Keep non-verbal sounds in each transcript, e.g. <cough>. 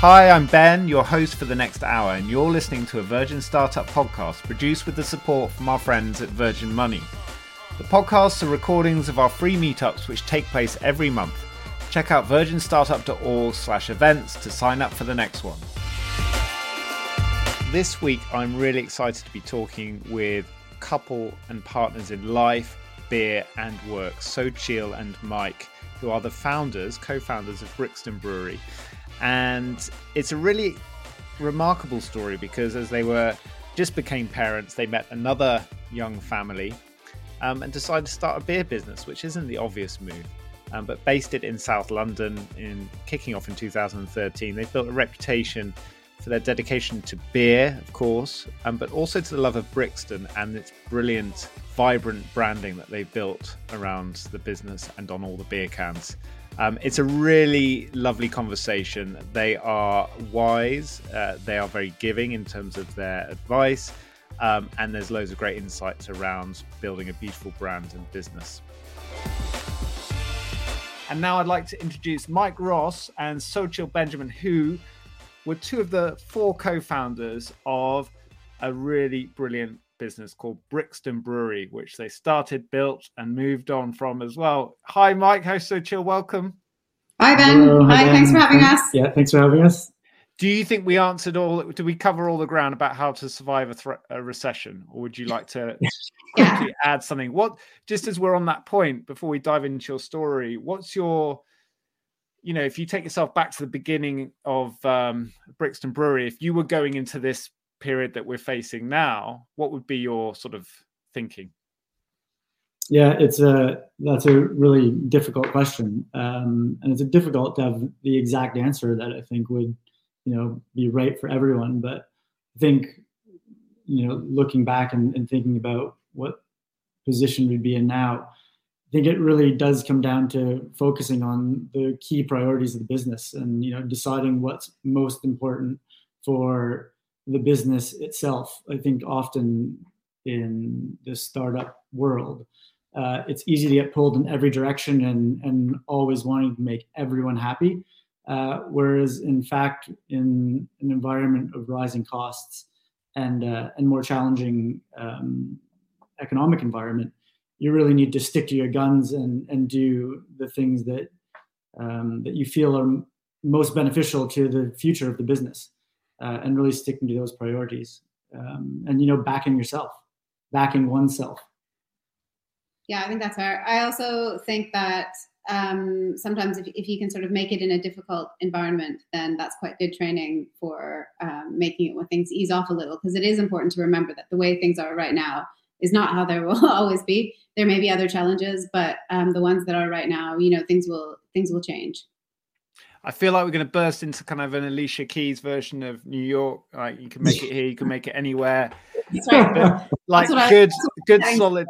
Hi, I'm Ben, your host for the next hour, and you're listening to a Virgin Startup podcast produced with the support from our friends at Virgin Money. The podcasts are recordings of our free meetups which take place every month. Check out virginstartup.org slash events to sign up for the next one. This week, I'm really excited to be talking with couple and partners in life, beer, and work, Xochitl and Mike, who are the founders, co founders of Brixton Brewery. And it's a really remarkable story because as they were just became parents, they met another young family um, and decided to start a beer business, which isn't the obvious move. Um, but based it in South London, in kicking off in 2013, they built a reputation for their dedication to beer, of course, um, but also to the love of Brixton and its brilliant, vibrant branding that they built around the business and on all the beer cans. Um, it's a really lovely conversation. They are wise, uh, they are very giving in terms of their advice, um, and there's loads of great insights around building a beautiful brand and business. And now I'd like to introduce Mike Ross and Xochitl Benjamin, who were two of the four co founders of a really brilliant business called Brixton Brewery, which they started, built, and moved on from as well. Hi, Mike. How's Xochitl? Welcome. Hi, Ben. Hello, hi, Ben. thanks for having us. Yeah, thanks for having us. Do you think we answered all? Did we cover all the ground about how to survive a, thre- a recession, or would you like to <laughs> yeah. add something? What, just as we're on that point, before we dive into your story, what's your, you know, if you take yourself back to the beginning of um, Brixton Brewery, if you were going into this period that we're facing now, what would be your sort of thinking? Yeah, it's a that's a really difficult question, um, and it's difficult to have the exact answer that I think would, you know, be right for everyone. But I think, you know, looking back and, and thinking about what position we'd be in now, I think it really does come down to focusing on the key priorities of the business and you know deciding what's most important for the business itself. I think often in the startup world, uh, it's easy to get pulled in every direction and and always wanting to make everyone happy. Uh, whereas in fact, in an environment of rising costs and uh, and more challenging um, economic environment, you really need to stick to your guns and and do the things that um, that you feel are most beneficial to the future of the business uh, and really sticking to those priorities um, and you know backing yourself backing oneself. Yeah i think that's fair. I also think that um, sometimes if, if you can sort of make it in a difficult environment then that's quite good training for um, making it when things ease off a little because it is important to remember that the way things are right now is not how there <laughs> will always be. There may be other challenges but um, the ones that are right now you know things will things will change I feel like we're going to burst into kind of an Alicia Keys version of New York. Like you can make it here, you can make it anywhere. like good, good, solid,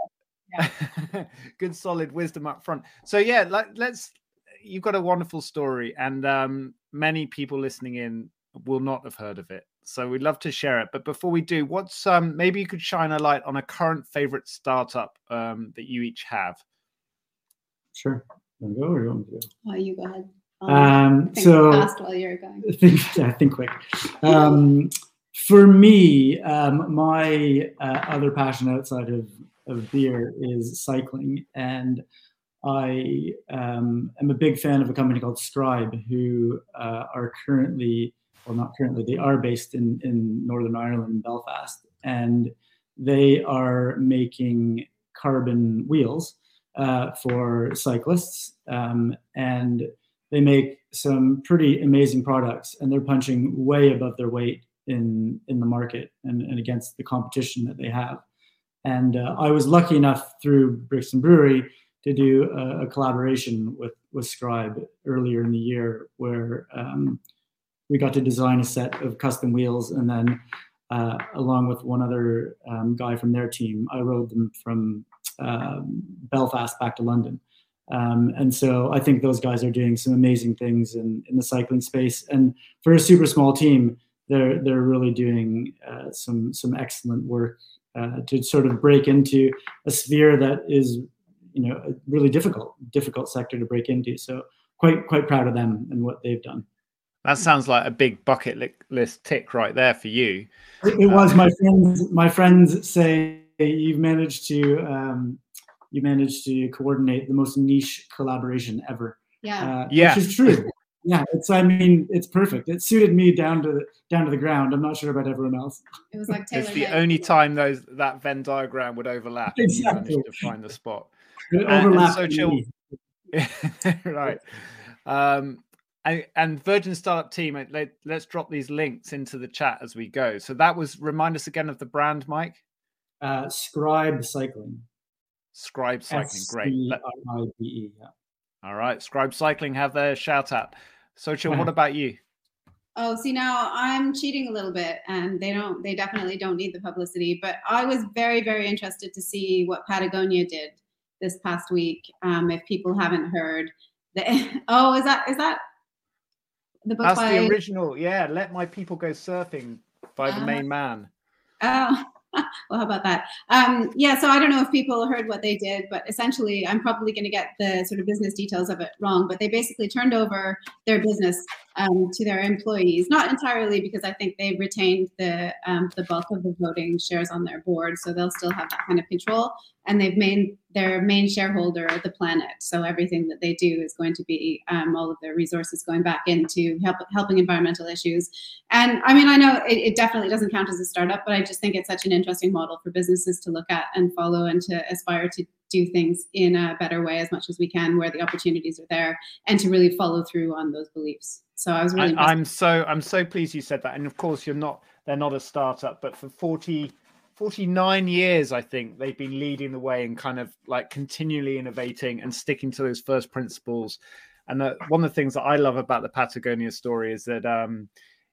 yeah. <laughs> good, solid wisdom up front. So yeah, like, let's. You've got a wonderful story, and um, many people listening in will not have heard of it. So we'd love to share it. But before we do, what's um, maybe you could shine a light on a current favorite startup um, that you each have. Sure. Want go or you want to go? Oh, you go ahead. Um, think so fast while you're going. <laughs> Think, yeah, think quick. Um, for me, um, my uh, other passion outside of, of beer is cycling, and I um, am a big fan of a company called Scribe, who uh, are currently, well, not currently, they are based in in Northern Ireland, Belfast, and they are making carbon wheels uh, for cyclists, um, and they make some pretty amazing products and they're punching way above their weight in in the market and, and against the competition that they have. And uh, i was lucky enough through brixton brewery to do a, a, collaboration with with scribe earlier in the year where um, we got to design a set of custom wheels and then uh, along with one other um, guy from their team i rode them from um, belfast back to london um, and so I think those guys are doing some amazing things in, in the cycling space. And for a super small team, they're they're really doing uh, some some excellent work uh, to sort of break into a sphere that is you know a really difficult difficult sector to break into. So quite quite proud of them and what they've done. That sounds like a big bucket list tick right there for you. It, it was my friends. My friends say you've managed to um, you managed to coordinate the most niche collaboration ever. Yeah, uh, yeah, which is true. yeah, it's. I mean, it's perfect. It suited me down to the, down to the ground. I'm not sure about everyone else. It was like Taylor <laughs> it's the only time those that Venn diagram would overlap. Exactly. You managed to find the spot. It overlapped. Xochitl. <laughs> right. Um, and, and, Virgin Startup Team, let, us drop these links into the chat as we go. So that was remind us again of the brand, Mike. Uh, Scribe Cycling. Scribe Cycling, great. S-C-R-I-B-E, yeah. All right, Scribe Cycling have their shout out. Xochitl, what <laughs> about you? Oh, see now I'm cheating a little bit, and they don't. They definitely don't need the publicity. But I was very, very interested to see what Patagonia did this past week. Um, if people haven't heard, the, <laughs> oh, is that is that the book? That's by, the original. Yeah, let my people go surfing by the uh, main man. Oh, <laughs> well, how about that? Um, yeah, so I don't know if people heard what they did, but essentially, I'm probably going to get the sort of business details of it wrong. But they basically turned over their business um, to their employees, not entirely because I think they retained the um, the bulk of the voting shares on their board, so they'll still have that kind of control. And they've made their main shareholder of the planet, so everything that they do is going to be um, all of their resources going back into help, helping environmental issues. And I mean, I know it, it definitely doesn't count as a startup, but I just think it's such an interesting model for businesses to look at and follow and to aspire to do things in a better way as much as we can where the opportunities are there and to really follow through on those beliefs. So i was really I, am so i'm so pleased you said that. And of course you're not they're not a startup but for 40 49 years i think they've been leading the way and kind of like continually innovating and sticking to those first principles. And the, one of the things that i love about the patagonia story is that um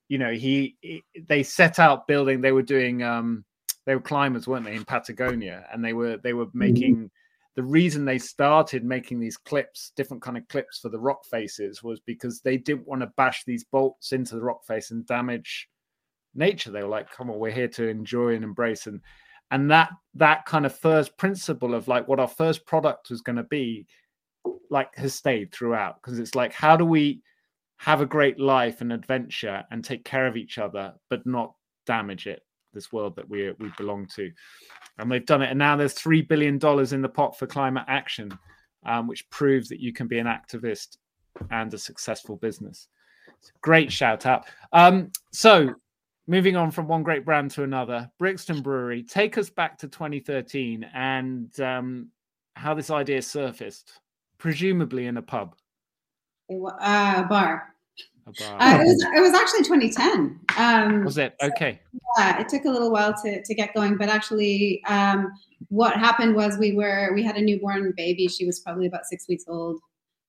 you know he, he they set out building they were doing um they were climbers weren't they in patagonia? And they were they were making mm-hmm the reason they started making these clips, different kind of clips for the rock faces, was because they didn't want to bash these bolts into the rock face and damage nature. They were like, "Come on, we're here to enjoy and embrace." And and that that kind of first principle of like what our first product was going to be, like has stayed throughout because it's like, how do we have a great life and adventure and take care of each other, but not damage it, this world that we we belong to and they've done it. And now there's three billion dollars in the pot for climate action, um, which proves that you can be an activist and a successful business. Great shout out. Um, so, moving on from one great brand to another, Brixton Brewery. Take us back to 2013 and um, how this idea surfaced, presumably in a pub. Uh, bar. Uh, it, was, it was actually 2010. Um, was it? Okay. yeah, it took a little while to, to get going, but actually, um, what happened was we were we had a newborn baby. She was probably about six weeks old,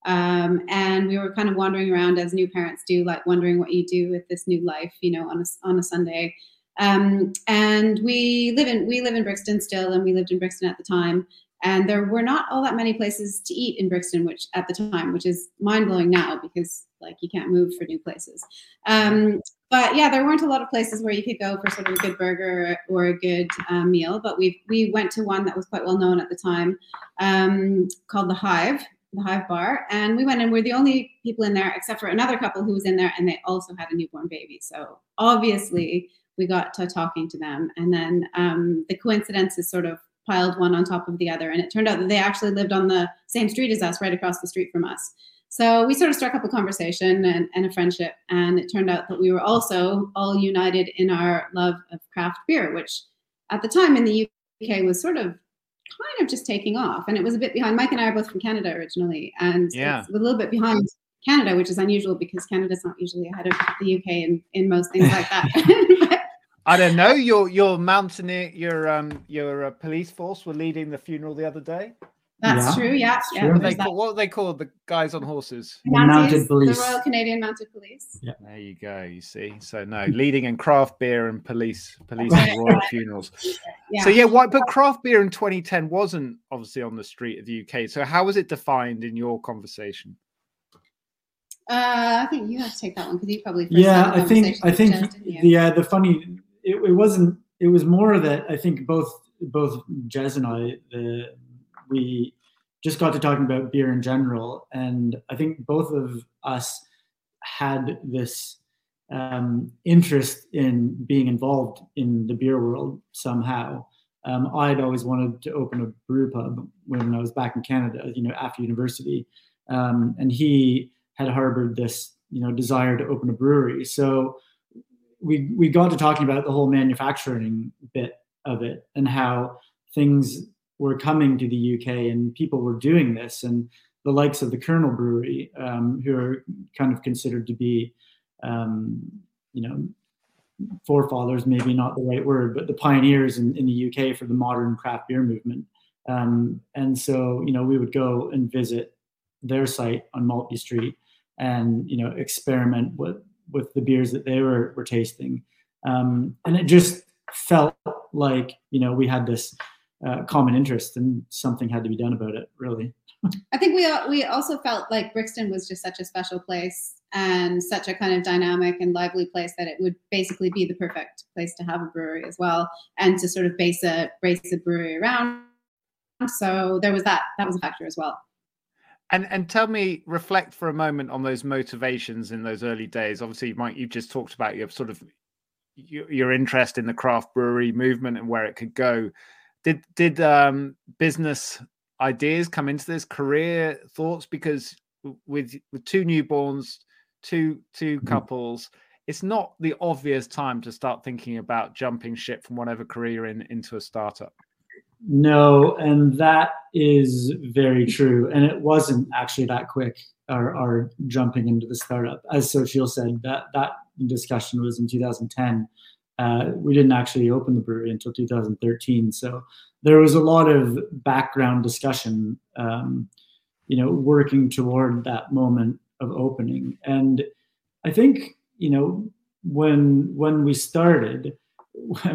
um, and we were kind of wandering around as new parents do, like wondering what you do with this new life, you know, on a on a Sunday. Um, and we live in we live in Brixton still, and we lived in Brixton at the time. And there were not all that many places to eat in Brixton, which at the time, which is mind blowing now because like you can't move for new places. Um, but yeah, there weren't a lot of places where you could go for sort of a good burger or a good um, meal. But we we went to one that was quite well known at the time, um, called the Hive, the Hive Bar, and we went and we're the only people in there except for another couple who was in there, and they also had a newborn baby. So obviously we got to talking to them, and then um, the coincidences sort of piled one on top of the other. And it turned out that they actually lived on the same street as us, right across the street from us. So we sort of struck up a conversation and, and, a friendship. And it turned out that we were also all united in our love of craft beer, which at the time in the UK was sort of kind of just taking off. And it was a bit behind. Mike and I are both from Canada originally. And yeah. it's a little bit behind Canada, which is unusual because Canada's not usually ahead of the UK in, in most things like that. <laughs> <laughs> I don't know. Your your mountaineer, your um your uh, police force were leading the funeral the other day. That's yeah. true. Yeah. yeah true. What, they call, what they call the guys on horses? mounted police. The Royal Canadian Mounted Police. Yeah. There you go. You see. So no, leading in craft beer and police, police and royal funerals. Yeah. So yeah, why? But craft beer in 2010 wasn't obviously on the street of the UK. So how was it defined in your conversation? Uh, I think you have to take that one because you probably yeah. I think I think the uh, the funny it, it wasn't. It was more that I think both both Jez and I uh, we just got to talking about beer in general, and I think both of us had this um, interest in being involved in the beer world somehow. Um, I'd always wanted to open a brew pub when I was back in Canada, you know, after university, um, and he had harbored this, you know, desire to open a brewery. So we we got to talking about the whole manufacturing bit of it and how things were coming to the UK and people were doing this and the likes of the Kernel Brewery, um, who are kind of considered to be, um, you know, forefathers, maybe not the right word, but the pioneers in, in the UK for the modern craft beer movement. Um, and so, you know, we would go and visit their site on Maltby Street and, you know, experiment with, with the beers that they were, were tasting. Um, and it just felt like, you know, we had this uh, common interest and something had to be done about it, really. <laughs> I think we we also felt like Brixton was just such a special place and such a kind of dynamic and lively place that it would basically be the perfect place to have a brewery as well and to sort of base a base a brewery around. So there was that that was a factor as well. And and tell me, reflect for a moment on those motivations in those early days. Obviously, Mike, you've just talked about your sort of your, your interest in the craft brewery movement and where it could go. Did did um, business ideas come into this? Career thoughts? Because with with two newborns two two mm-hmm. couples it's not the obvious time to start thinking about jumping ship from whatever career you're in into a startup. No and that is very true. And it wasn't actually that quick our, our jumping into the startup. As Xochitl said that that discussion was in 2010 uh, we didn't actually open the brewery until 2013 so there was a lot of background discussion, um, you know, working toward that moment of opening. And I think, you know, when when we started, <laughs>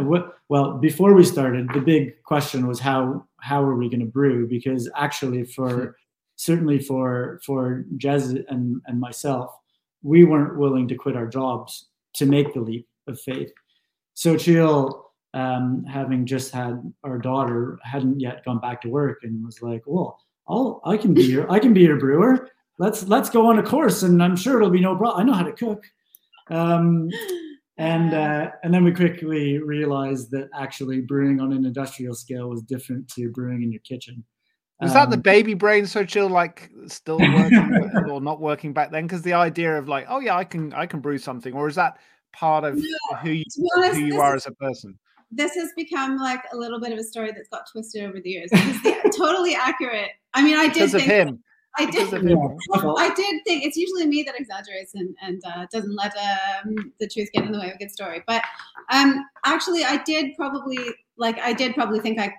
well, before we started, the big question was how how are we going to brew? Because actually, for certainly for for Jez and and myself, we weren't willing to quit our jobs to make the leap of faith. Xochitl um, having just had our daughter, hadn't yet gone back to work, and was like, "Well, I'll I can be your I can be your brewer. Let's let's go on a course, and I'm sure it'll be no problem. I know how to cook." Um, and uh, and then we quickly realized that actually brewing on an industrial scale was different to brewing in your kitchen. Was that the um, baby brain Xochitl like still working <laughs> or not working back then? Because the idea of like, oh yeah, I can I can brew something, or is that part of who you honest, who you are as a person? this has become like a little bit of a story that's got twisted over the years. <laughs> totally accurate. I mean, I did because think him. I did. <laughs> I did think it's usually me that exaggerates and, and uh, doesn't let um, the truth get in the way of a good story. But um, actually, I did probably like I did probably think I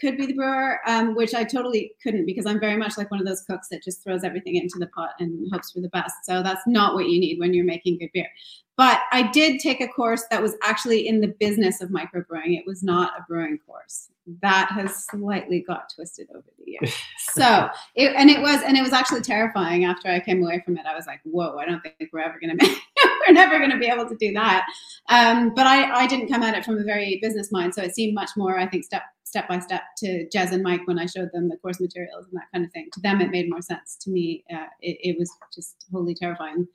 could be the brewer, um, which I totally couldn't because I'm very much like one of those cooks that just throws everything into the pot and hopes for the best. So that's not what you need when you're making good beer. But I did take a course that was actually in the business of microbrewing. It was not a brewing course. That has slightly got twisted over the years. <laughs> so, it, and it was, and it was actually terrifying after I came away from it. I was like, whoa, I don't think we're ever going to make, <laughs> we're never going to be able to do that. Um, but I, I didn't come at it from a very business mind. So it seemed much more, I think, step step by step to Jez and Mike when I showed them the course materials and that kind of thing. To them, it made more sense. To me, uh, it, it was just wholly terrifying.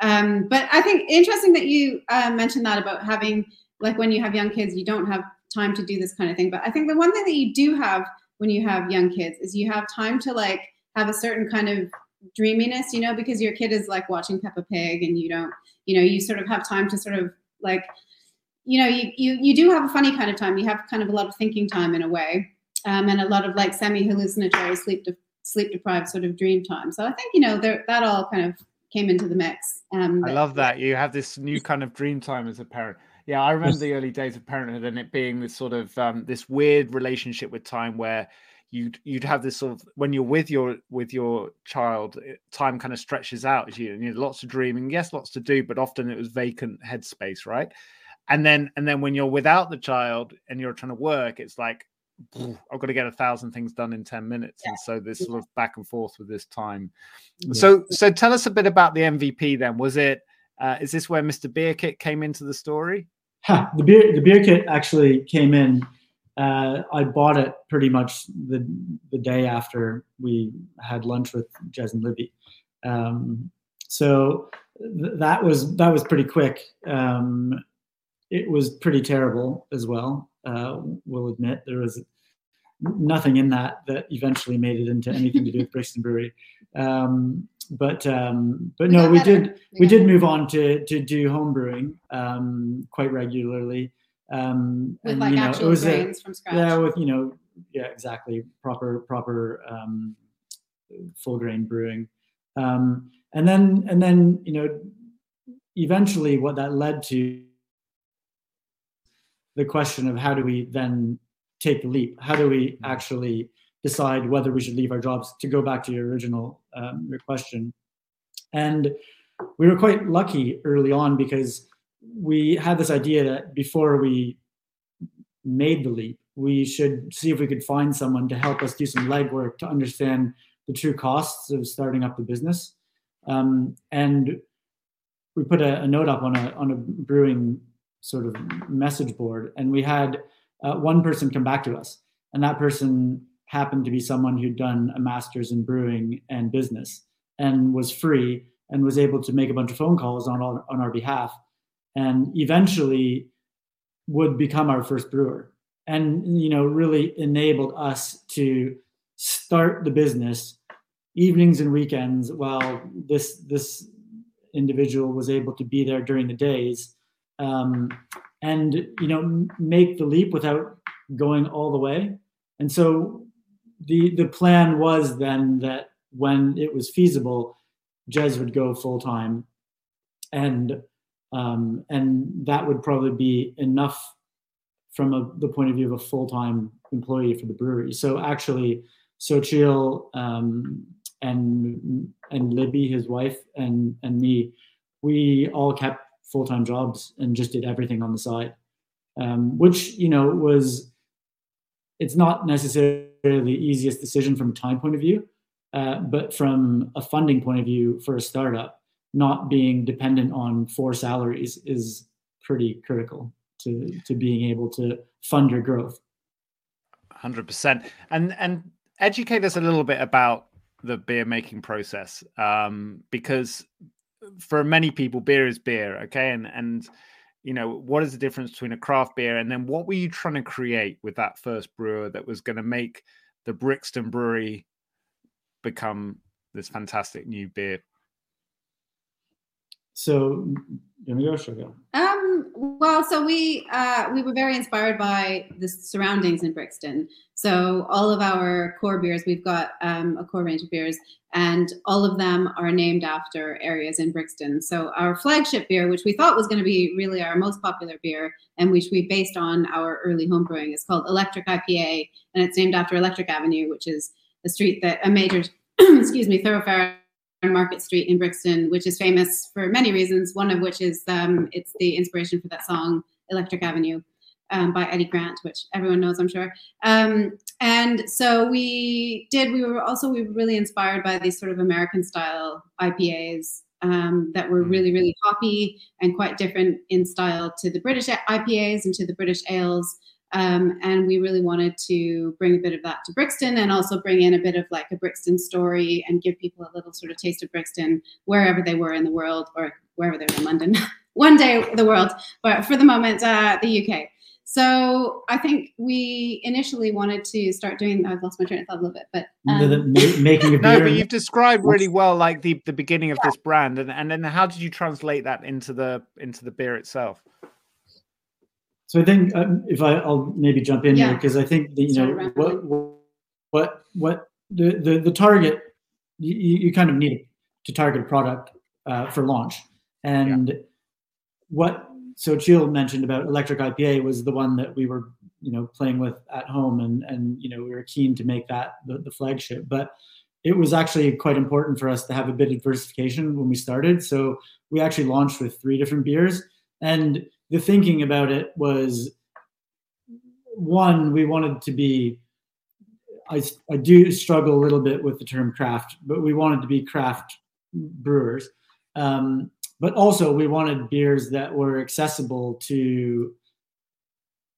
Um, but I think interesting that you uh, mentioned that about having like when you have young kids, you don't have time to do this kind of thing. But I think the one thing that you do have when you have young kids is you have time to like have a certain kind of dreaminess, you know, because your kid is like watching Peppa Pig and you don't, you know, you sort of have time to sort of like, you know, you you you do have a funny kind of time. You have kind of a lot of thinking time in a way, um, and a lot of like semi hallucinatory sleep de- sleep deprived sort of dream time. So I think you know there, that all kind of came into the mix. Um, I love that you have this new kind of dream time as a parent. Yeah, I remember <laughs> the early days of parenthood and it being this sort of um, this weird relationship with time where you'd you'd have this sort of when you're with your with your child, time kind of stretches out you and know, lots of dreaming. Yes, lots to do, but often it was vacant headspace, right? And then and then when you're without the child and you're trying to work, it's like I've got to get a thousand things done in 10 minutes. Yeah. And so this sort of back and forth with this time. Yeah. So so tell us a bit about the MVP then. Was it uh, is this where Mr. Beer Kit came into the story? Huh, the beer the beer kit actually came in. Uh, I bought it pretty much the the day after we had lunch with Jez and Libby. Um, so th- that was that was pretty quick. Um, it was pretty terrible as well. Uh, we'll admit there was nothing in that that eventually made it into anything to do with Brixton Brewery. Um, but um, but no, we did We we did move on to to do home brewing um, quite regularly. Um, with and, like you know, it actual was a- grains from scratch. yeah, with you know, yeah, exactly, proper proper um, full grain brewing, um, and then and then you know, eventually, what that led to the question of how do we then take the leap? How do we actually decide whether we should leave our jobs? To go back to your original um, your question, and we were quite lucky early on because we had this idea that before we made the leap, we should see if we could find someone to help us do some legwork to understand the true costs of starting up the business. Um, and we put a, a note up on a on a brewing sort of message board, and we had uh, one person come back to us, and that person happened to be someone who'd done a master's in brewing and business, and was free and was able to make a bunch of phone calls on our, on our behalf, and eventually would become our first brewer, and you know really enabled us to start the business evenings and weekends while this this individual was able to be there during the days um, and you know make the leap without going all the way. And so the the plan was then that when it was feasible jez would go full time and um, and that would probably be enough from a, the point of view of a full-time employee for the brewery. So actually Xochitl um, and and Libby, his wife, and and me, we all kept full time jobs and just did everything on the side, um, which you know was it's not necessarily the easiest decision from a time point of view, uh, but from a funding point of view for a startup, not being dependent on four salaries is pretty critical to to being able to fund your growth. Hundred percent. And and educate us a little bit about the beer making process, um, because for many people, beer is beer. Okay, and and you know what is the difference between a craft beer and then what were you trying to create with that first brewer that was going to make the Brixton Brewery become this fantastic new beer? So, go. Should I go? Um, well, so we uh, we were very inspired by the surroundings in Brixton. So all of our core beers, we've got um, a core range of beers, and all of them are named after areas in Brixton. So our flagship beer, which we thought was going to be really our most popular beer, and which we based on our early homebrewing, is called Electric IPA, and it's named after Electric Avenue, which is a street that a major, <clears throat> excuse me, thoroughfare on Market Street in Brixton, which is famous for many reasons. One of which is um, it's the inspiration for that song "Electric Avenue" um, by Eddie Grant, which everyone knows, I'm sure. Um, and so we did. We were also we were really inspired by these sort of American style IPAs um, that were really really hoppy and quite different in style to the British IPAs and to the British ales. Um, and we really wanted to bring a bit of that to Brixton and also bring in a bit of like a Brixton story and give people a little sort of taste of Brixton wherever they were in the world or wherever they were in London. <laughs> One day, the world, but for the moment, uh, the UK. So I think we initially wanted to start doing. I've lost my train of thought a little bit, but The- the <laughs> um, making a No, but you've described really well like the, the beginning of this brand and, and then how did you translate that into the into the beer itself? So I think um, if I, I'll maybe jump in here because I think that, you know what what what the the, the target you, you kind of need to target a product uh, for launch. And what Xochitl mentioned about electric IPA was the one that we were you know playing with at home and and you know we were keen to make that the, the flagship. But it was actually quite important for us to have a bit of diversification when we started. So we actually launched with three different beers. And the thinking about it was one we wanted to be I, I do struggle a little bit with the term craft but we wanted to be craft brewers. Um, but also we wanted beers that were accessible to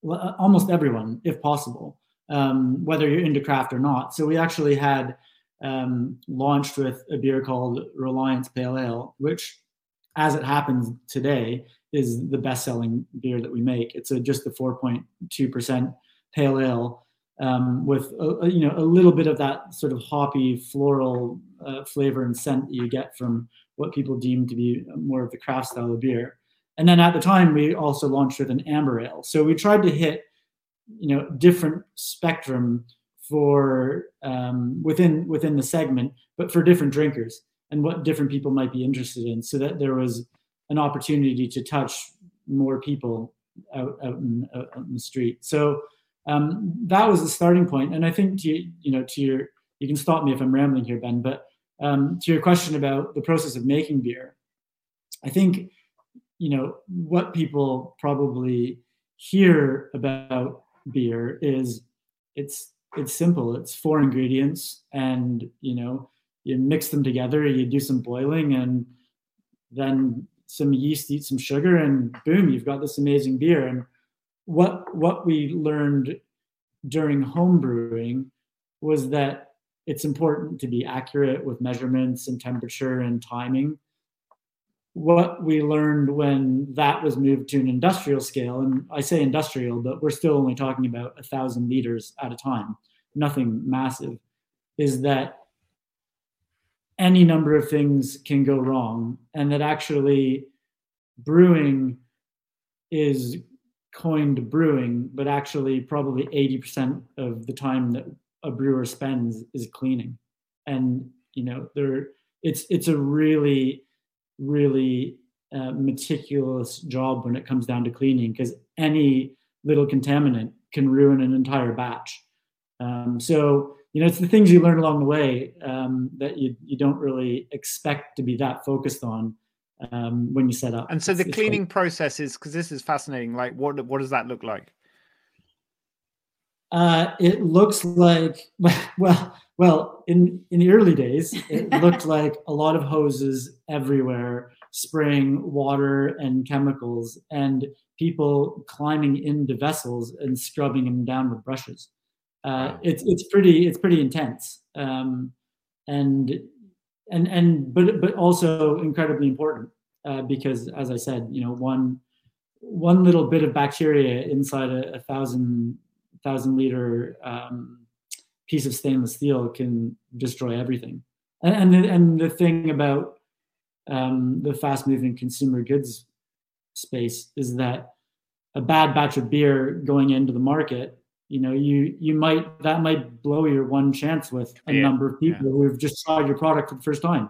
almost everyone if possible um, whether you're into craft or not. So we actually had um, launched with a beer called reliance pale ale which as it happens today, is the best-selling beer that we make. It's a, just the 4.2% pale ale um, with a, you know a little bit of that sort of hoppy floral uh, flavor and scent that you get from what people deem to be more of the craft style of beer. And then at the time, we also launched with an amber ale. So we tried to hit you know different spectrum for um, within within the segment, but for different drinkers and what different people might be interested in, so that there was an opportunity to touch more people out, out, in, out in the street. So um, that was the starting point. And I think to you know to your you can stop me if I'm rambling here, Ben, but um, to your question about the process of making beer, I think you know what people probably hear about beer is it's it's simple. It's four ingredients, and you know you mix them together. You do some boiling, and then some yeast eats some sugar, and boom, you've got this amazing beer. And what what we learned during home brewing was that it's important to be accurate with measurements and temperature and timing what we learned when that was moved to an industrial scale, and I say industrial, but we're still only talking about a thousand liters at a time, nothing massive, is that any number of things can go wrong, and that actually brewing is coined brewing, but actually probably 80% of the time that a brewer spends is cleaning. And you know, there it's it's a really really uh, meticulous job when it comes down to cleaning because any little contaminant can ruin an entire batch. Um, so you know it's the things you learn along the way um, that you you don't really expect to be that focused on um, when you set up. And so the cleaning quite... process is because this is fascinating. Like what what does that look like? Uh, it looks like <laughs> well well in in the early days it <laughs> looked like a lot of hoses everywhere spraying water and chemicals and people climbing into vessels and scrubbing them down with brushes uh, it's it's pretty it's pretty intense um, and and and but but also incredibly important uh, because as I said you know one one little bit of bacteria inside a, a thousand thousand liter um, piece of stainless steel can destroy everything. And and the, and the thing about um, the fast moving consumer goods space is that a bad batch of beer going into the market, you know, you you might that might blow your one chance with a yeah, number of people yeah. who have just tried your product for the first time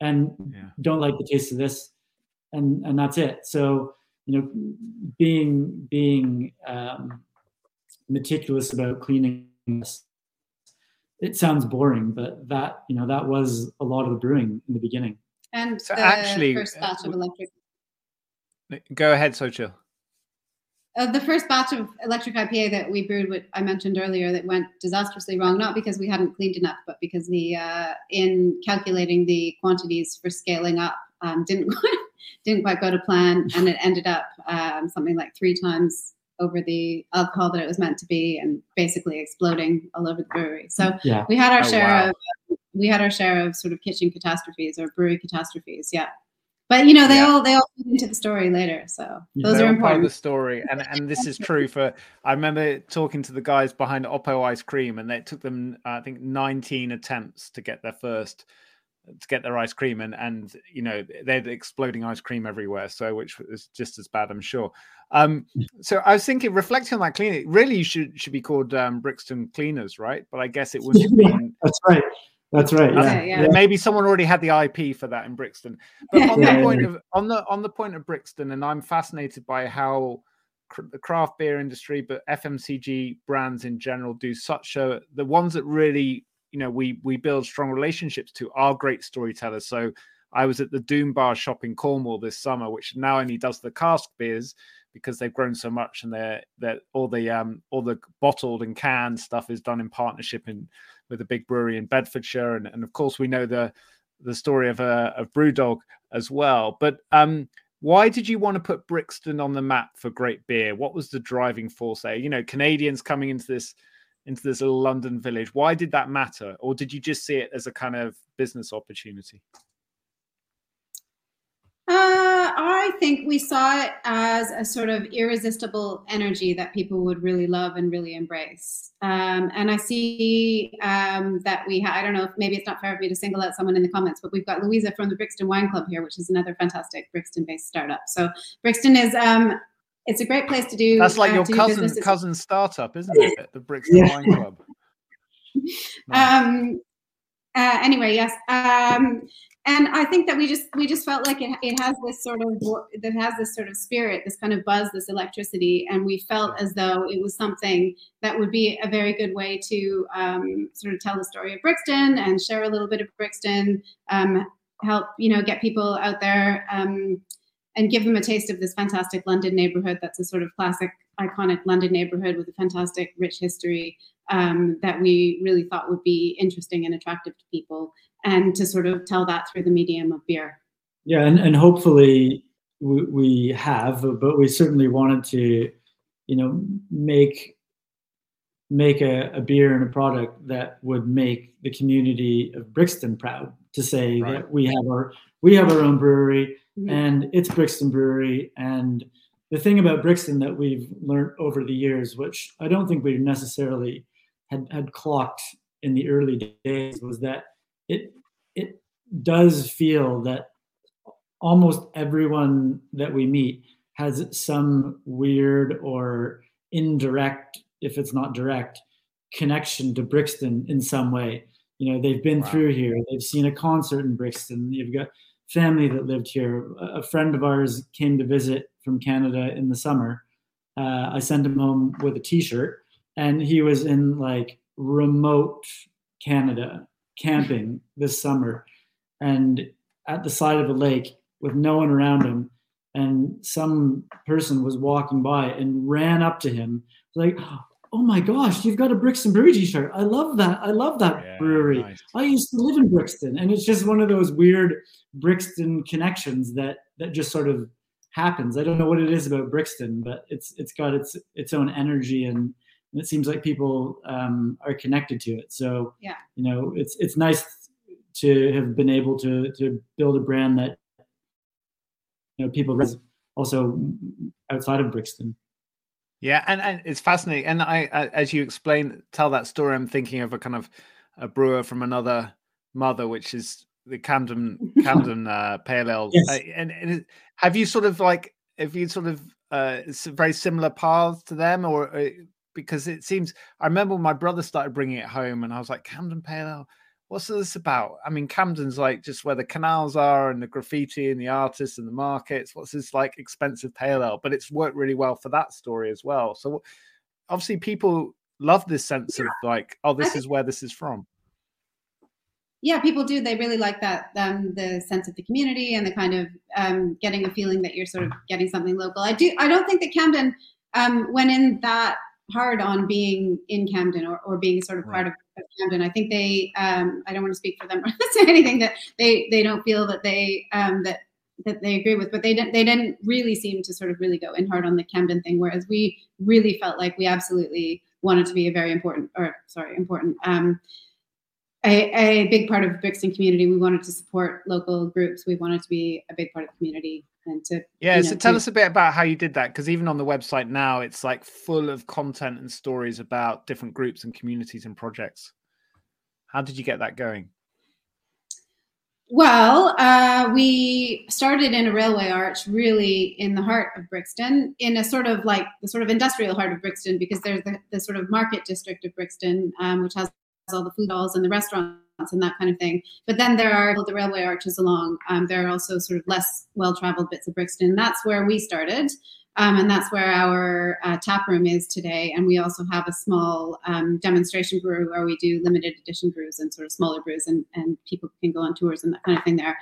and yeah. don't like the taste of this, and and that's it. So you know, being being um, meticulous about cleaning this. It sounds boring, but that you know that was a lot of the brewing in the beginning. And so actually, first batch of electric. Go ahead, Xochitl. Uh, the first batch of electric IPA that we brewed, what I mentioned earlier, that went disastrously wrong, not because we hadn't cleaned enough, but because the uh, in calculating the quantities for scaling up um, <laughs> didn't didn't quite go to plan, and it ended up um, something like three times over the alcohol that it was meant to be and basically exploding all over the brewery. So yeah. we had our oh, share wow. of we had our share of sort of kitchen catastrophes or brewery catastrophes. Yeah. But you know, they yeah. all they all fit into the story later. So those They're are important. Part of the story. And and this is true for I remember talking to the guys behind Oppo ice cream and it took them I think 19 attempts to get their first to get their ice cream and and you know they're exploding ice cream everywhere so which is just as bad i'm sure um so i was thinking reflecting on that cleaning really should should be called um brixton cleaners right but i guess it was <laughs> that's right that's right yeah. Okay, yeah. maybe someone already had the ip for that in brixton but on the point of on the on the point of brixton and i'm fascinated by how the craft beer industry but fmcg brands in general do such a the ones that really you know we we build strong relationships to are great storytellers. So I was at the Doom Bar shop in Cornwall this summer, which now only does the cask beers because they've grown so much and they're that all the um all the bottled and canned stuff is done in partnership in with a big brewery in Bedfordshire and, and of course we know the the story of uh, of Brewdog as well. But um why did you want to put Brixton on the map for great beer? What was the driving force there? You know, Canadians coming into this into this little London village. Why did that matter? Or did you just see it as a kind of business opportunity? I think we saw it as a sort of irresistible energy that people would really love and really embrace. Um, and I see um, that we, ha- I don't know if maybe it's not fair for me to single out someone in the comments, but we've got Louisa from the Brixton Wine Club here, which is another fantastic Brixton based startup. So Brixton is, um, it's a great place to do. That's like uh, your cousin cousin startup, isn't it? The Brixton yeah. Wine Club. <laughs> Nice. Um, uh, anyway, yes. Um, and I think that we just we just felt like it, it has this sort of that has this sort of spirit, this kind of buzz, this electricity, and we felt as though it was something that would be a very good way to um, sort of tell the story of Brixton and share a little bit of Brixton, um, help you know get people out there um, and give them a taste of this fantastic London neighborhood. That's a sort of classic, iconic London neighborhood with a fantastic, rich history um, that we really thought would be interesting and attractive to people, and to sort of tell that through the medium of beer. Yeah, and, and hopefully we, we have, but we certainly wanted to, you know, make make a, a, beer and a product that would make the community of Brixton proud to say right. that we have our we have our own brewery mm-hmm. and it's Brixton Brewery and the thing about Brixton that we've learned over the years, which I don't think we necessarily had, had clocked in the early days was that it it does feel that almost everyone that we meet has some weird or indirect, if it's not direct, connection to Brixton in some way. You know, they've been wow. through here, they've seen a concert in Brixton, you've got family that lived here. A friend of ours came to visit from Canada in the summer. Uh, I sent him home with a T-shirt and he was in like remote Canada camping this summer and at the side of a lake with no one around him. And some person was walking by and ran up to him like oh my gosh you've got a brixton brewery t-shirt. I love that. I love that yeah, brewery. nice. i used to live in brixton. And it's just one of those weird brixton connections that that just sort of happens. I don't know what it is about brixton but it's it's got its its own energy and and it seems like people um, are connected to it. So yeah, you know, it's it's nice to have been able to to build a brand that you know people also outside of Brixton. Yeah, and, and it's fascinating. And I, I, as you explain, tell that story, I'm thinking of a kind of a brewer from another mother, which is the Camden <laughs> Camden uh, Pale Ale. Yes. Uh, and, and, have you sort of like, have you sort of uh, very similar paths to them, or uh, because it seems I remember my brother started bringing it home, and I was like, Camden Pale Ale, what's this about? I mean, Camden's like just where the canals are and the graffiti and the artists and the markets. What's this like expensive pale ale? But it's worked really well for that story as well. So obviously, people love this sense yeah. of like, oh, this is where this is from. Yeah, people do. They really like that, um, the sense of the community and the kind of um, getting a feeling that you're sort of getting something local. I do. I don't think that Camden um, went in that hard on being in Camden or, or being sort of right. part of, of, Camden. I think they, um, I don't want to speak for them <laughs> or say anything that they, they don't feel that they, um, that, that they agree with, but they didn't, they didn't really seem to sort of really go in hard on the Camden thing. Whereas we really felt like we absolutely wanted to be a very important, or sorry, important, um, a, a big part of Brixton community. We wanted to support local groups. We wanted to be a big part of the community and to yeah. You know, so tell to, us a bit about how you did that because even on the website now, it's like full of content and stories about different groups and communities and projects. How did you get that going? Well, uh, we started in a railway arch, really in the heart of Brixton, in a sort of like the sort of industrial heart of Brixton, because there's the, the sort of market district of Brixton, um, which has all the food halls and the restaurants and that kind of thing. But then there are the railway arches along. Um, there are also sort of less well-traveled bits of Brixton. That's where we started. Um, and that's where our uh, tap room is today. And we also have a small um, demonstration brew where we do limited edition brews and sort of smaller brews, and, and people can go on tours and that kind of thing there.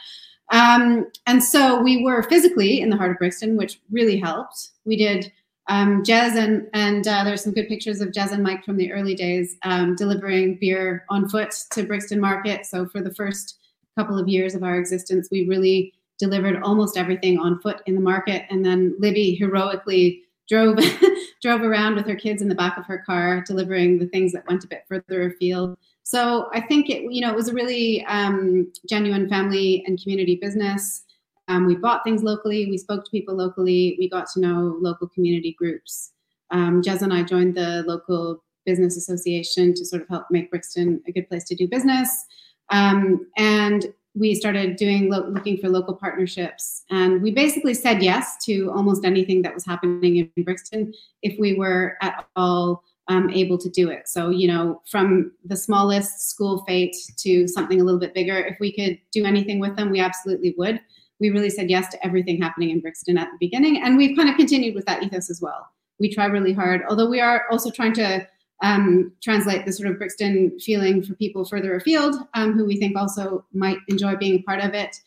Um, and so we were physically in the heart of Brixton, which really helped. We did um, Jez and and uh, there's some good pictures of Jez and Mike from the early days um, delivering beer on foot to Brixton Market. So for the first couple of years of our existence, we really delivered almost everything on foot in the market, and then Libby heroically drove <laughs> drove around with her kids in the back of her car, delivering the things that went a bit further afield. So I think it you know it was a really um, genuine family and community business. Um, we bought things locally. We spoke to people locally. We got to know local community groups. Um, Jez and I joined the local business association to sort of help make Brixton a good place to do business. Um, and we started doing lo- looking for local partnerships and we basically said yes to almost anything that was happening in brixton if we were at all um, able to do it so you know from the smallest school fete to something a little bit bigger if we could do anything with them we absolutely would we really said yes to everything happening in brixton at the beginning and we've kind of continued with that ethos as well we try really hard although we are also trying to um, translate the sort of Brixton feeling for people further afield um, who we think also might enjoy being a part of it.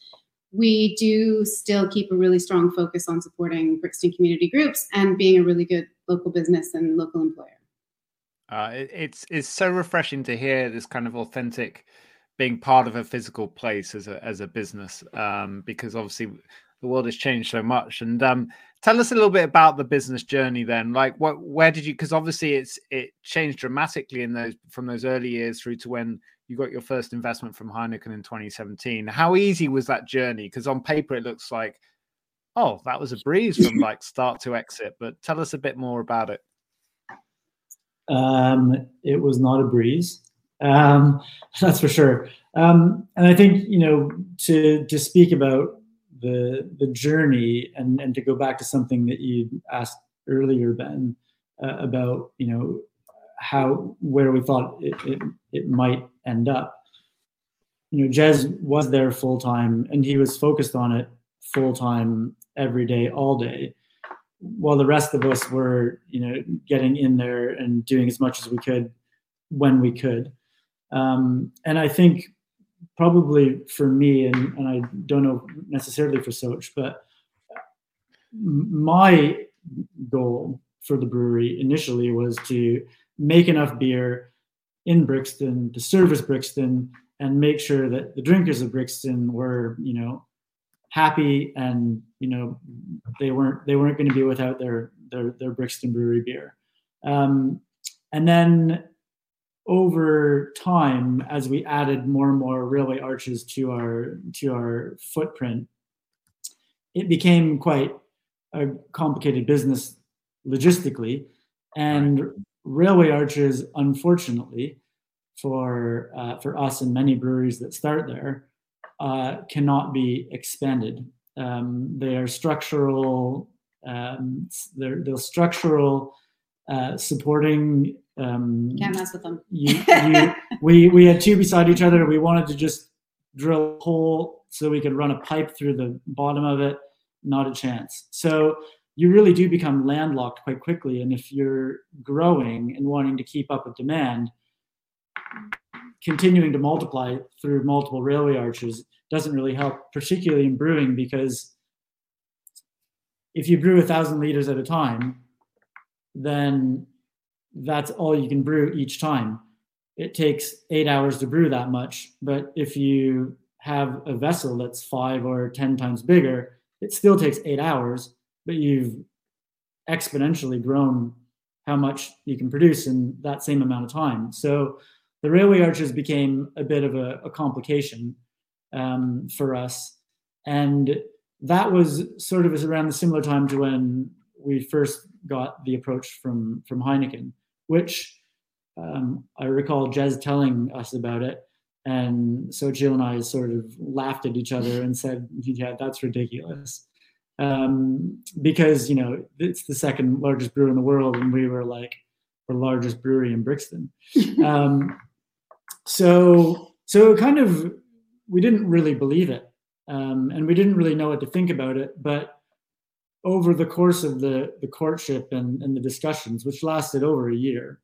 We do still keep a really strong focus on supporting Brixton community groups and being a really good local business and local employer. Uh, it, it's it's so refreshing to hear this kind of authentic being part of a physical place as a as a business um, because obviously the world has changed so much. And um, tell us a little bit about the business journey then. Like what where did you because obviously it's it changed dramatically in those from those early years through to when you got your first investment from heineken in 2017 how easy was that journey? Because on paper it looks like oh that was a breeze from <laughs> like start to exit but tell us a bit more about it. Um, it was not a breeze um, <laughs> that's for sure. Um, and i think you know to to speak about the the journey and and to go back to something that you asked earlier ben uh, about you know how where we thought it, it, it might end up. You know jez was there full time and he was focused on it full time every day all day while the rest of us were you know getting in there and doing as much as we could when we could um, and i think probably for me, and, and I don't know necessarily for Xoch, but my goal for the brewery initially was to make enough beer in Brixton to service Brixton and make sure that the drinkers of Brixton were, you know, happy and you know they weren't they weren't going to be without their their their Brixton brewery beer. Um, and then over time, as we added more and more railway arches to our to our footprint, it became quite a complicated business logistically, and railway arches, unfortunately, for uh, for us and many breweries that start there, uh, cannot be expanded. Um, they are structural. Um, they're, they're structural uh, supporting um, Can't mess with them. you, <laughs> you, we we had two beside each other. We wanted to just drill a hole so we could run a pipe through the bottom of it. Not a chance. So you really do become landlocked quite quickly. And if you're growing and wanting to keep up with demand, continuing to multiply through multiple railway arches doesn't really help, particularly in brewing, because if you brew a thousand liters at a time, then that's all you can brew each time. It takes eight hours to brew that much. But if you have a vessel that's five or 10 times bigger, it still takes eight hours, but you've exponentially grown how much you can produce in that same amount of time. So the railway arches became a bit of a, a complication um, for us. And that was sort of around the similar time to when we first got the approach from from Heineken which um, I recall Jez telling us about it. And so Jill and I sort of laughed at each other and said, yeah, that's ridiculous. Um, because, you know, it's the second largest brewer in the world. And we were like the largest brewery in Brixton. <laughs> Um, so, so kind of, we didn't really believe it. Um, and we didn't really know what to think about it. But over the course of the, the courtship and, and the discussions, which lasted over a year,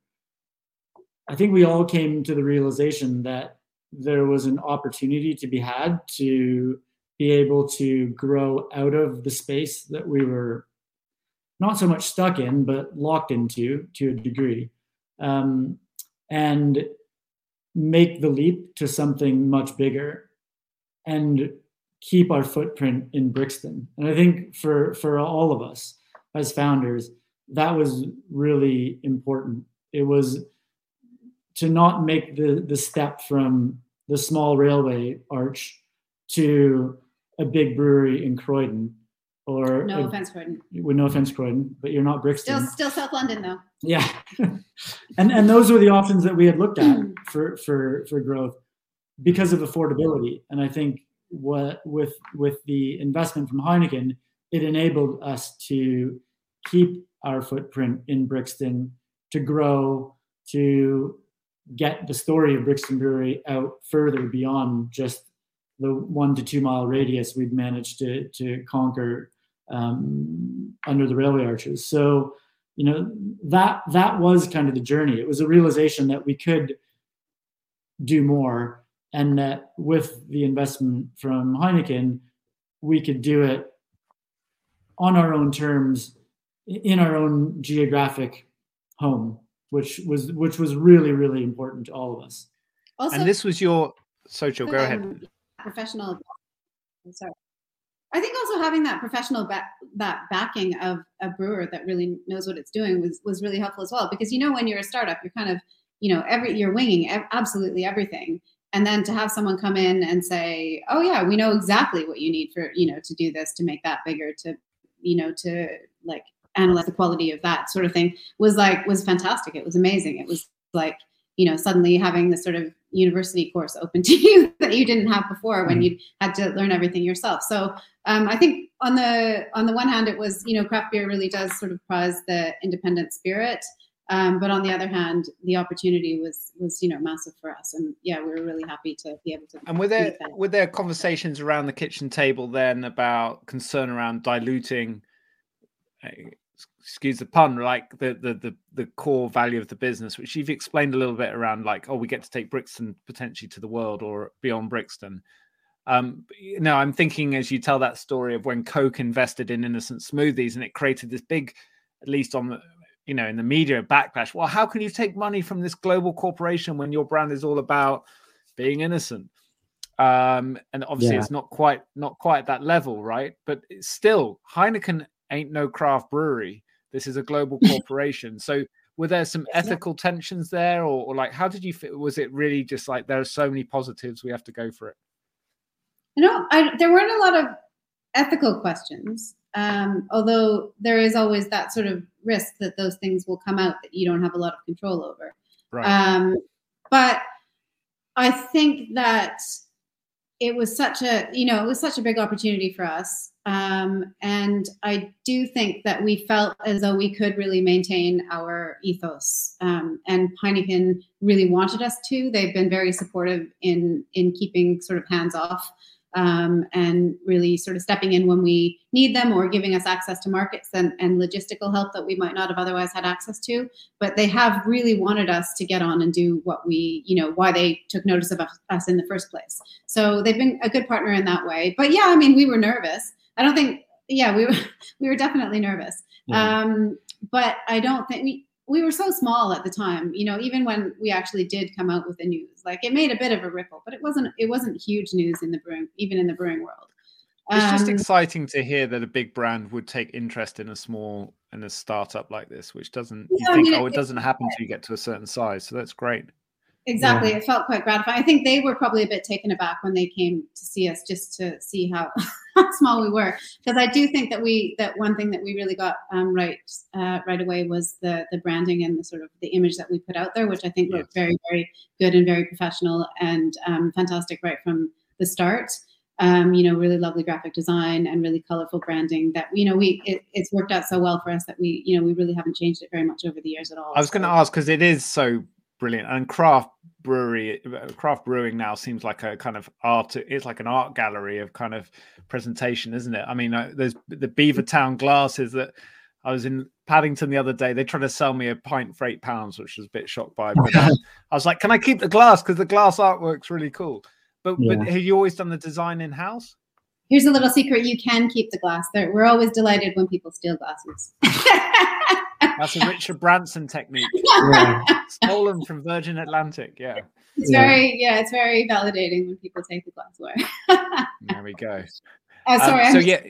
I think we all came to the realization that there was an opportunity to be had to be able to grow out of the space that we were not so much stuck in, but locked into to a degree, um, and make the leap to something much bigger. And keep our footprint in Brixton. And I think for for all of us as founders, that was really important. It was to not make the the step from the small railway arch to a big brewery in Croydon or no a, offense, Croydon. With no offense, Croydon, but you're not Brixton. Still, still South London though. Yeah, <laughs> and and those were the options that we had looked at mm. for for for growth because of affordability. And I think what with with the investment from Heineken, it enabled us to keep our footprint in Brixton, to grow, to get the story of Brixton Brewery out further beyond just the one to two mile radius we'd managed to to conquer um, under the railway arches. So you know that that was kind of the journey. It was a realization that we could do more, and that with the investment from Heineken, we could do it on our own terms in our own geographic home, which was which was really really important to all of us. Also, and this was your social. Go ahead. Professional. Sorry. I think also having that professional back, that backing of a brewer that really knows what it's doing was was really helpful as well. Because you know when you're a startup, you're kind of you know every you're winging absolutely everything, and then to have someone come in and say, "Oh yeah, we know exactly what you need for you know to do this, to make that bigger, to you know to like analyze the quality of that sort of thing was like was fantastic. It was amazing. It was like you know suddenly having this sort of university course open <laughs> to you that you didn't have before when mm-hmm. you had to learn everything yourself. So um, I think on the on the one hand, it was you know craft beer really does sort of prize the independent spirit. Um, but on the other hand, the opportunity was was you know massive for us, and yeah, we were really happy to be able to. And were there were there conversations around the kitchen table then about concern around diluting excuse the pun, like the, the the the core value of the business, which you've explained a little bit around, like oh, we get to take Brixton potentially to the world or beyond Brixton. Um, you know, I'm thinking as you tell that story of when Coke invested in Innocent Smoothies and it created this big, at least on the you know in the media backlash. Well, how can you take money from this global corporation when your brand is all about being innocent? Um, and obviously yeah. it's not quite not quite that level, right? But still, Heineken ain't no craft brewery. This is a global <laughs> corporation. so were there some ethical tensions there, or, or like how did you fit? Was it really just like there are so many positives, we have to go for it? No, I, there weren't a lot of ethical questions. Um, although there is always that sort of risk that those things will come out that you don't have a lot of control over. Right. Um, but I think that it was such a you know it was such a big opportunity for us um, and i do think that we felt as though we could really maintain our ethos um, and heineken really wanted us to they've been very supportive in in keeping sort of hands off um, and really sort of stepping in when we need them or giving us access to markets and, and logistical help that we might not have otherwise had access to. But they have really wanted us to get on and do what we, you know, why they took notice of us in the first place. So they've been a good partner in that way. But yeah, I mean, we were nervous. I don't think, yeah, we were, <laughs> we were definitely nervous. Um, but I don't think we, we were so small at the time you know even when we actually did come out with the news like it made a bit of a ripple but it wasn't it wasn't huge news in the brewing even in the brewing world. It's um, just exciting to hear that a big brand would take interest in a small in a startup like this which doesn't you think I mean, oh it, it doesn't happen until you get to a certain size so that's great. Exactly yeah. it felt quite gratifying. I think they were probably a bit taken aback when they came to see us just to see how, how small we were because i do think that we that one thing that we really got um, right uh, right away was the the branding and the sort of the image that we put out there which i think yes. looked very very good and very professional and um, fantastic right from the start um, you know, really lovely graphic design and really colorful branding that, you know, we, it, it's worked out so well for us that we, you know, we really haven't changed it very much over the years at all. I was going to ask, cause it is so brilliant. And craft brewery, craft brewing now seems like a kind of art. It's like an art gallery of kind of presentation, isn't it? I mean, uh, there's the Beavertown glasses that I was in Paddington the other day. They tried to sell me a pint for eight pounds, which was a bit shocked by. But <laughs> I was like, "Can I keep the glass? Because the glass artwork's really cool." But yeah. but have you always done the design in house? Here's a little secret: you can keep the glass. There, we're always delighted when people steal glasses. <laughs> That's a Richard Branson technique. <laughs> Yeah. Stolen from Virgin Atlantic. Yeah. It's yeah. very, yeah, it's very validating when people take the glassware. <laughs> there we go. Uh, sorry. Um, so yeah,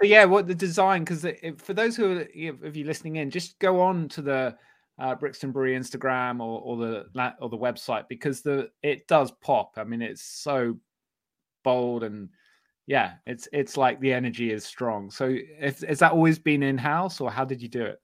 so yeah, what the design? Because for those who are of you listening in, just go on to the uh, Brixton Brewery Instagram or, or the or the website because the it does pop. I mean, it's so bold and yeah, it's it's like the energy is strong. So, if, has that always been in house, or how did you do it?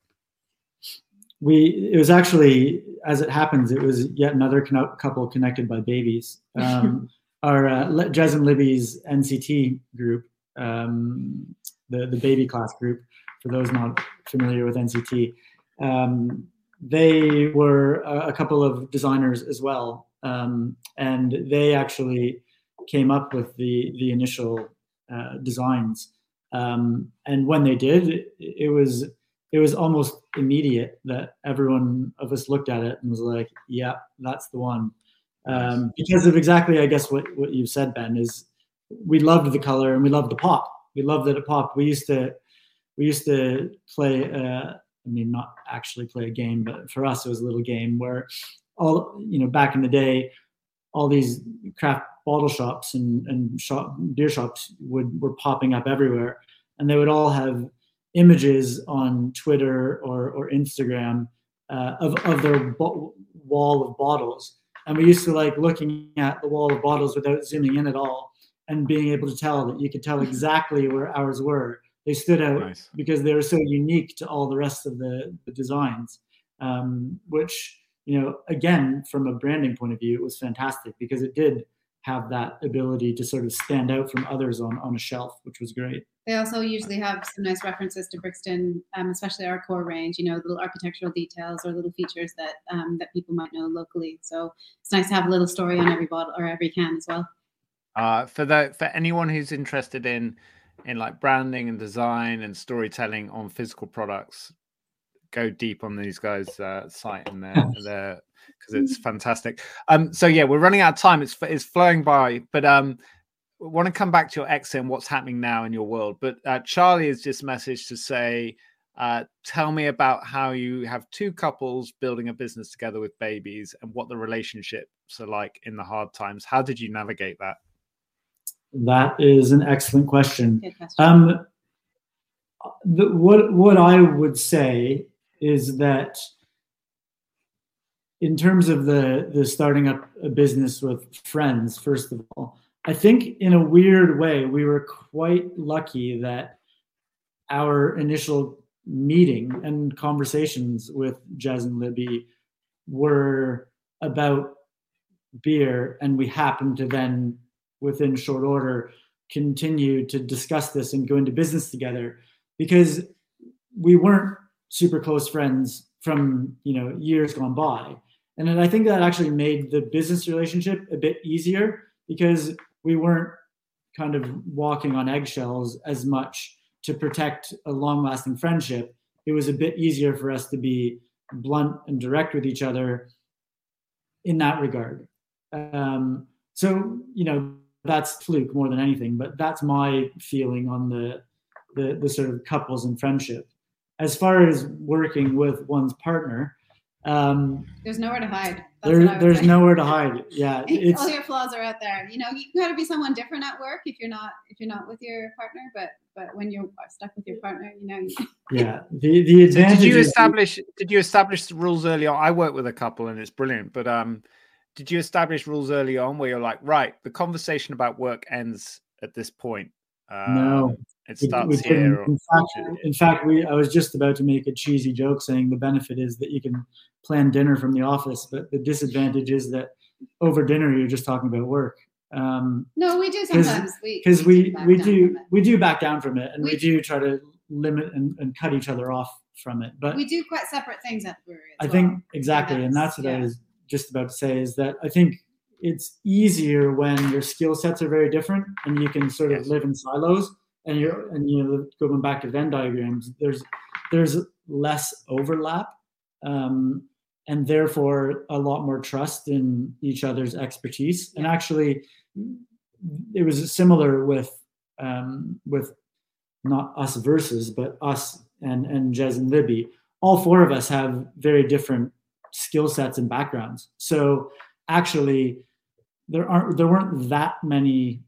We it was actually as it happens, it was yet another con- couple connected by babies. <laughs> Um, our uh, Jez and Libby's NCT group, um, the the baby class group. For those not familiar with NCT, um, they were a, a, couple of designers as well, um, and they actually came up with the the initial uh, designs. Um, and when they did, it, it, was it was almost immediate that everyone of us looked at it and was like, "Yeah, that's the one." Um, because of exactly, I guess what what you said, Ben, is we loved the color and we loved the pop. We loved that it popped. We used to we used to play. Uh, I mean, not actually play a game, but for us, it was a little game where all you know back in the day all these craft bottle shops and, and shop, beer shops would were popping up everywhere and they would all have images on twitter or, or instagram uh, of, of their bo- wall of bottles and we used to like looking at the wall of bottles without zooming in at all and being able to tell that you could tell <laughs> exactly where ours were they stood out nice. because they were so unique to all the rest of the, the designs um, which you know, again, from a branding point of view, it was fantastic because it did have that ability to sort of stand out from others on, on a shelf, which was great. They also usually have some nice references to Brixton, um, especially our core range. You know, little architectural details or little features that um, that people might know locally. So it's nice to have a little story on every bottle or every can as well. Uh, for the for anyone who's interested in in like branding and design and storytelling on physical products, go deep on these guys' uh, site and their their because it's fantastic. Um, so yeah, we're running out of time. It's it's flowing by, but um, want to come back to your exit and what's happening now in your world. But uh, Charlie has just messaged to say, uh, tell me about how you have two couples building a business together with babies and what the relationships are like in the hard times. How did you navigate that? That is an excellent question. question. Um, the, what what I would say is that in terms of the the starting up a business with friends first of all i think in a weird way we were quite lucky that our initial meeting and conversations with jez and libby were about beer and we happened to then within short order continue to discuss this and go into business together because we weren't super close friends from you know years gone by. And i think that actually made the business relationship a bit easier because we weren't kind of walking on eggshells as much to protect a long lasting friendship. It was a bit easier for us to be blunt and direct with each other in that regard. Um, so you know that's fluke more than anything but that's my feeling on the the, the sort of couples and friendship. As far as working with one's partner, um, there's nowhere to hide. There, there's say. nowhere to hide. Yeah, <laughs> all your flaws are out there. You know, you got to be someone different at work if you're not if you're not with your partner. But but when you're stuck with your partner, you know. <laughs> yeah, the the advantage. So did you establish? Did you establish the rules early on? I work with a couple, and it's brilliant. But um, did you establish rules early on where you're like, right, the conversation about work ends at this point? Um, no, it starts here. In fact, in fact, we I was just about to make a cheesy joke saying the benefit is that you can plan dinner from the office, but the disadvantage is that over dinner you're just talking about work. Um, no, we do sometimes. Because we we, we do we do back down from it, and we, we do try to limit and, and, cut each other off from it. But we do quite separate things at the brewery. I well. think exactly, and that's what yeah. I was just about to say is that I think it's easier when your skill sets are very different and you can sort of yes. live in silos and you're and you know going back to Venn diagrams, there's there's less overlap, um, and therefore a lot more trust in each other's expertise. And actually, it was similar with um, with not us versus, but us and and Jez and Libby. All four of us have very different skill sets and backgrounds. So actually, there aren't there weren't that many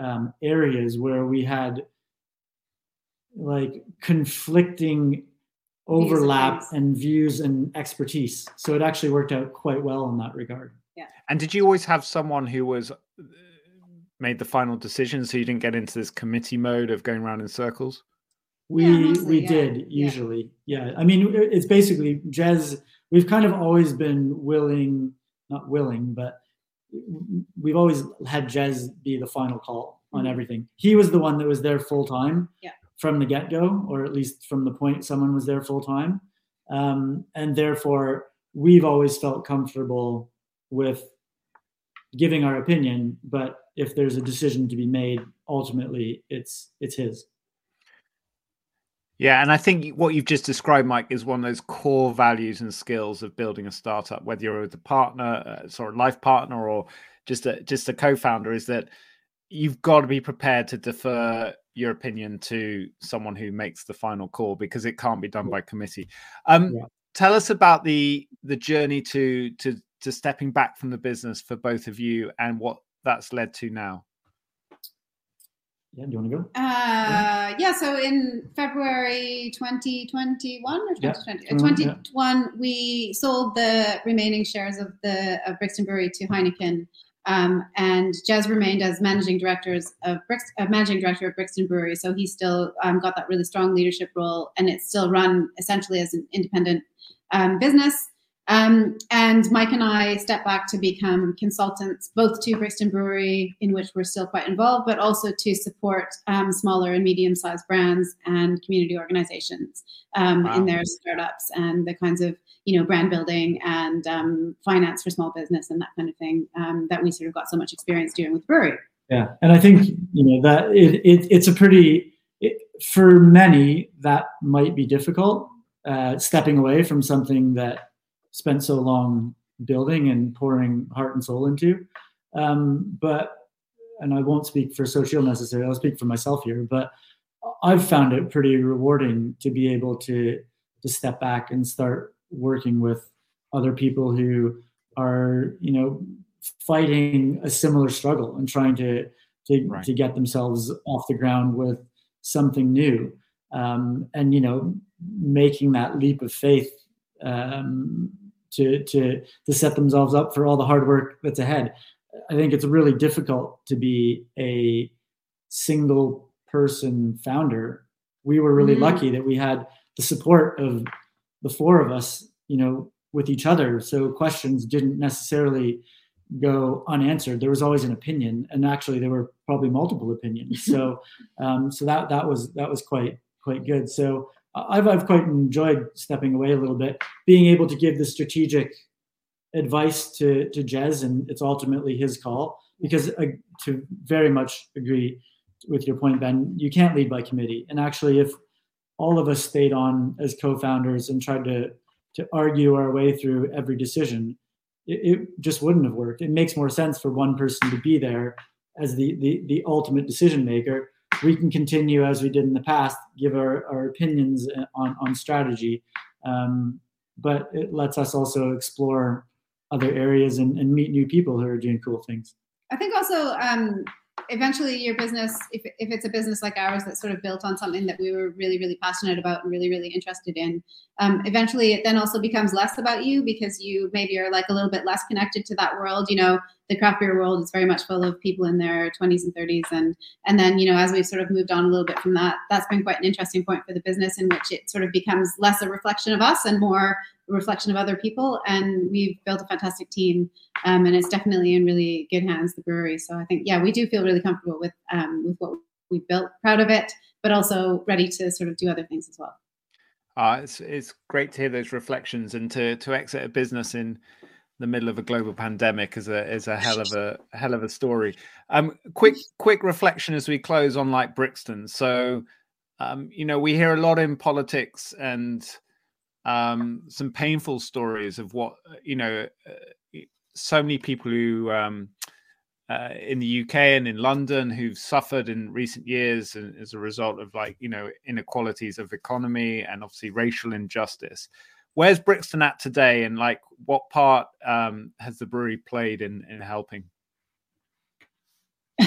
um, areas where we had like conflicting overlap and views and expertise. So it actually worked out quite well in that regard. Yeah. And did you always have someone who was made the final decision, so you didn't get into this committee mode of going around in circles. We yeah, mostly, we yeah. did usually, yeah. yeah. I mean, it's basically Jez. We've kind of always been willing, not willing, but we've always had Jez be the final call on mm-hmm. everything. He was the one that was there full time yeah. from the get go, or at least from the point someone was there full time, um, and therefore we've always felt comfortable with giving our opinion. But if there's a decision to be made, ultimately it's it's his. Yeah, and I think what you've just described, Mike, is one of those core values and skills of building a startup. Whether you're with a partner, uh, sort of life partner, or just a just a co-founder, is that you've got to be prepared to defer your opinion to someone who makes the final call because it can't be done by committee. Um, yeah. Tell us about the the journey to to to stepping back from the business for both of you and what that's led to now. Yeah, do you want to go? Uh, yeah. yeah. so in February 2021 or 2020, yeah. 2021, yeah. we sold the remaining shares of the of Brixton Brewery to Heineken. Um, and Jez remained as managing directors of Brix, uh, managing director of Brixton Brewery, so he still um, got that really strong leadership role, and it's still run essentially as an independent um, business. Um, and Mike and I stepped back to become consultants, both to Brixton Brewery, in which we're still quite involved, but also to support um, smaller and medium sized brands and community organizations um, wow. in their startups and the kinds of you know brand building and um, finance for small business and that kind of thing um, that we sort of got so much experience doing with brewery. Yeah, and I think you know that it, it it's a pretty it, for many that might be difficult uh, stepping away from something that spent so long building and pouring heart and soul into. Um, but, and I won't speak for Xochitl necessarily, I'll speak for myself here, but I've found it pretty rewarding to be able to, to step back and start working with other people who are, you know, fighting a similar struggle and trying to, to, right. to get themselves off the ground with something new. Um, and, you know, making that leap of faith um, to to to set themselves up for all the hard work that's ahead. I think it's really difficult to be a single person founder. We were really mm-hmm. lucky that we had the support of the four of us, you know, with each other. So questions didn't necessarily go unanswered. There was always an opinion, and actually there were probably multiple opinions. So, <laughs> um, so that that was that was quite quite good. So I've, I've quite enjoyed stepping away a little bit, being able to give the strategic advice to, to Jez, and it's ultimately his call. Because uh, to very much agree with your point, Ben, you can't lead by committee. And actually, if all of us stayed on as co-founders and tried to to argue our way through every decision, it, it just wouldn't have worked. It makes more sense for one person to be there as the the, the ultimate decision maker we can continue as we did in the past, give our, our opinions on, on strategy. Um, but it lets us also explore other areas and, and, meet new people who are doing cool things. I think also um, eventually your business, if, if it's a business like ours that's sort of built on something that we were really, really passionate about and really, really interested in, um, eventually it then also becomes less about you because you maybe are like a little bit less connected to that world. You know, the craft beer world is very much full of people in their 20s and 30s and and then you know as we've sort of moved on a little bit from that that's been quite an interesting point for the business in which it sort of becomes less a reflection of us and more a reflection of other people. And we've built a fantastic team um, and it's definitely in really good hands the brewery. So i think yeah we do feel really comfortable with um, with what we've built proud of it but also ready to sort of do other things as well. Uh, it's it's great to hear those reflections and to to exit a business in the middle of a global pandemic is a is a hell of <laughs> a hell of a story. Um, quick quick reflection as we close on like Brixton. So, um, you know, we hear a lot in politics and um, some painful stories of what you know. Uh, so many people who um, uh, in the UK and in London who've suffered in recent years and as a result of like you know inequalities of economy and obviously racial injustice where's Brixton at today, and like what part um, has the brewery played in in helping? <laughs>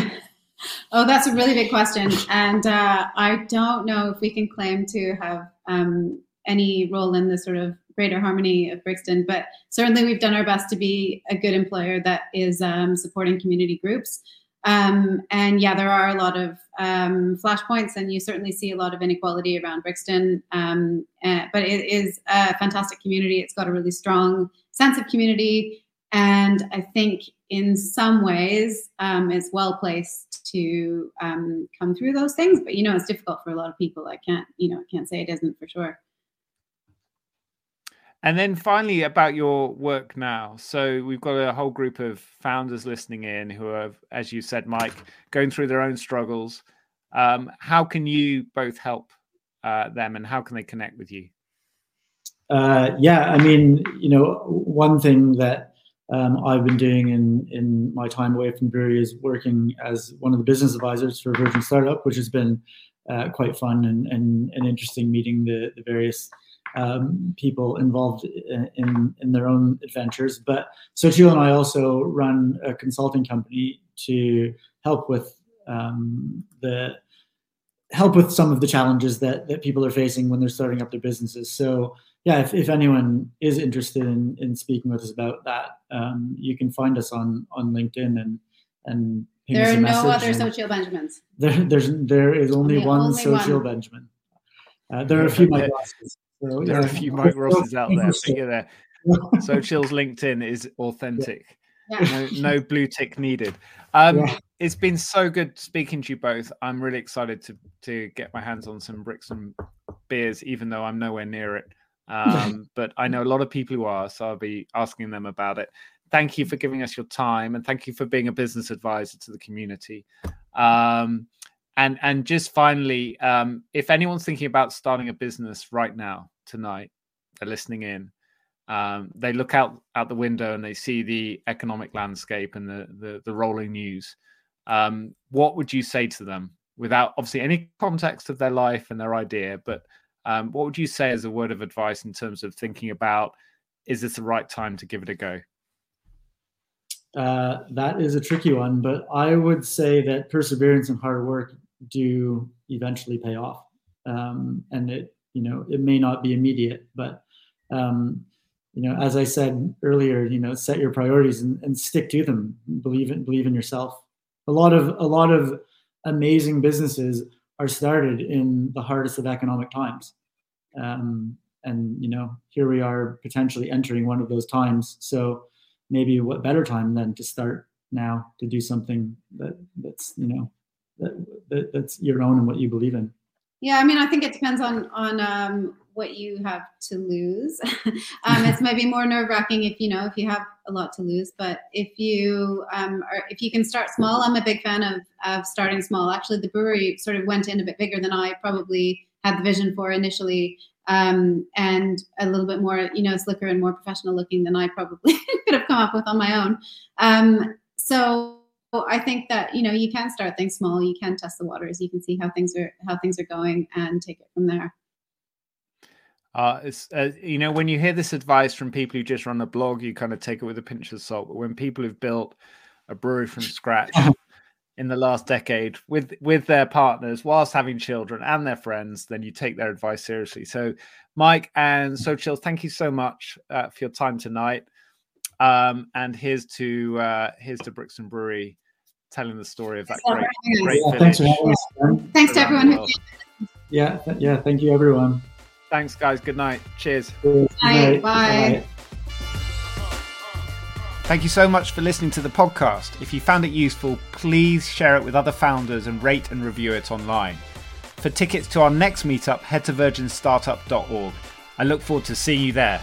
oh, that's a really big question, and uh, I don't know if we can claim to have um, any role in the sort of greater harmony of Brixton, but certainly we've done our best to be a good employer that is um, supporting community groups. Um, and yeah, there are a lot of um, flashpoints, and you certainly see a lot of inequality around Brixton. Um, uh, but it is a fantastic community. It's got a really strong sense of community, and I think in some ways um, is well placed to um, come through those things. But you know, it's difficult for a lot of people. I can't, you know, I can't say it isn't for sure. And then finally, about your work now. So we've got a whole group of founders listening in who are, as you said, Mike, going through their own struggles. Um, how can you both help uh, them, and how can they connect with you? Uh, yeah, I mean, you know, one thing that um, I've been doing in in my time away from Brewery is working as one of the business advisors for Virgin Startup, which has been uh, quite fun and, and, and interesting meeting the, the various um, people involved in, in their own adventures. But Xochitl and I also run a consulting company to help with um, the help with some of the challenges that that people are facing when they're starting up their businesses. So yeah, if, if anyone is interested in, in speaking with us about that, um, you can find us on on LinkedIn and and there are no other Xochitl Benjamins. There, there's there is only, only one only Xochitl one. Benjamin. Uh, there are a few Mike Rosses. So, there yeah. are a few Mike Rosses out there. There. <laughs> <laughs> Xochitl's LinkedIn is authentic. Yeah. No, no blue tick needed. Um, yeah. It's been so good speaking to you both. I'm really excited to to get my hands on some bricks and beers, even though I'm nowhere near it. <laughs> Um, but I know a lot of people who are, so I'll be asking them about it. Thank you for giving us your time, and thank you for being a business advisor to the community. Um, and and just finally, um, if anyone's thinking about starting a business right now, tonight, they're listening in. Um, they look out out the window and they see the economic landscape and the the, the rolling news. Um, what would you say to them without obviously any context of their life and their idea, but um, what would you say as a word of advice in terms of thinking about is this the right time to give it a go? Uh, that is a tricky one, but I would say that perseverance and hard work do eventually pay off. Um, and it, you know, it may not be immediate, but um, you know, as I said earlier, you know, set your priorities and, and stick to them. Believe in believe in yourself. A lot of a lot of amazing businesses are started in the hardest of economic times. Um, and you know, here we are potentially entering one of those times. So maybe what better time than to start now to do something that that's you know that, that that's your own and what you believe in. Yeah, I mean, I think it depends on on um, what you have to lose. <laughs> um, it's maybe more nerve wracking if you know if you have a lot to lose. But if you um, if you can start small, I'm a big fan of of starting small. Actually, the brewery sort of went in a bit bigger than I probably had the vision for initially, um, and a little bit more, you know, slicker and more professional looking than I probably <laughs> could have come up with on my own. Um, so I think that you know you can start things small. You can test the waters. You can see how things are how things are going and take it from there. Uh, it's uh, you know when you hear this advice from people who just run a blog, you kind of take it with a pinch of salt. But when people have built a brewery from scratch <laughs> in the last decade with with their partners, whilst having children and their friends, then you take their advice seriously. So, Mike and Xochitl, thank you so much uh, for your time tonight. Um, and here's to uh, here's to Brixton Brewery telling the story of that great, great yeah, Thanks, thanks to everyone. Yeah, yeah. Thank you, everyone. Thanks, guys. Good night. Cheers. Bye. Bye. Bye. Thank you so much for listening to the podcast. If you found it useful, please share it with other founders and rate and review it online. For tickets to our next meetup, head to virginstartup.org. I look forward to seeing you there.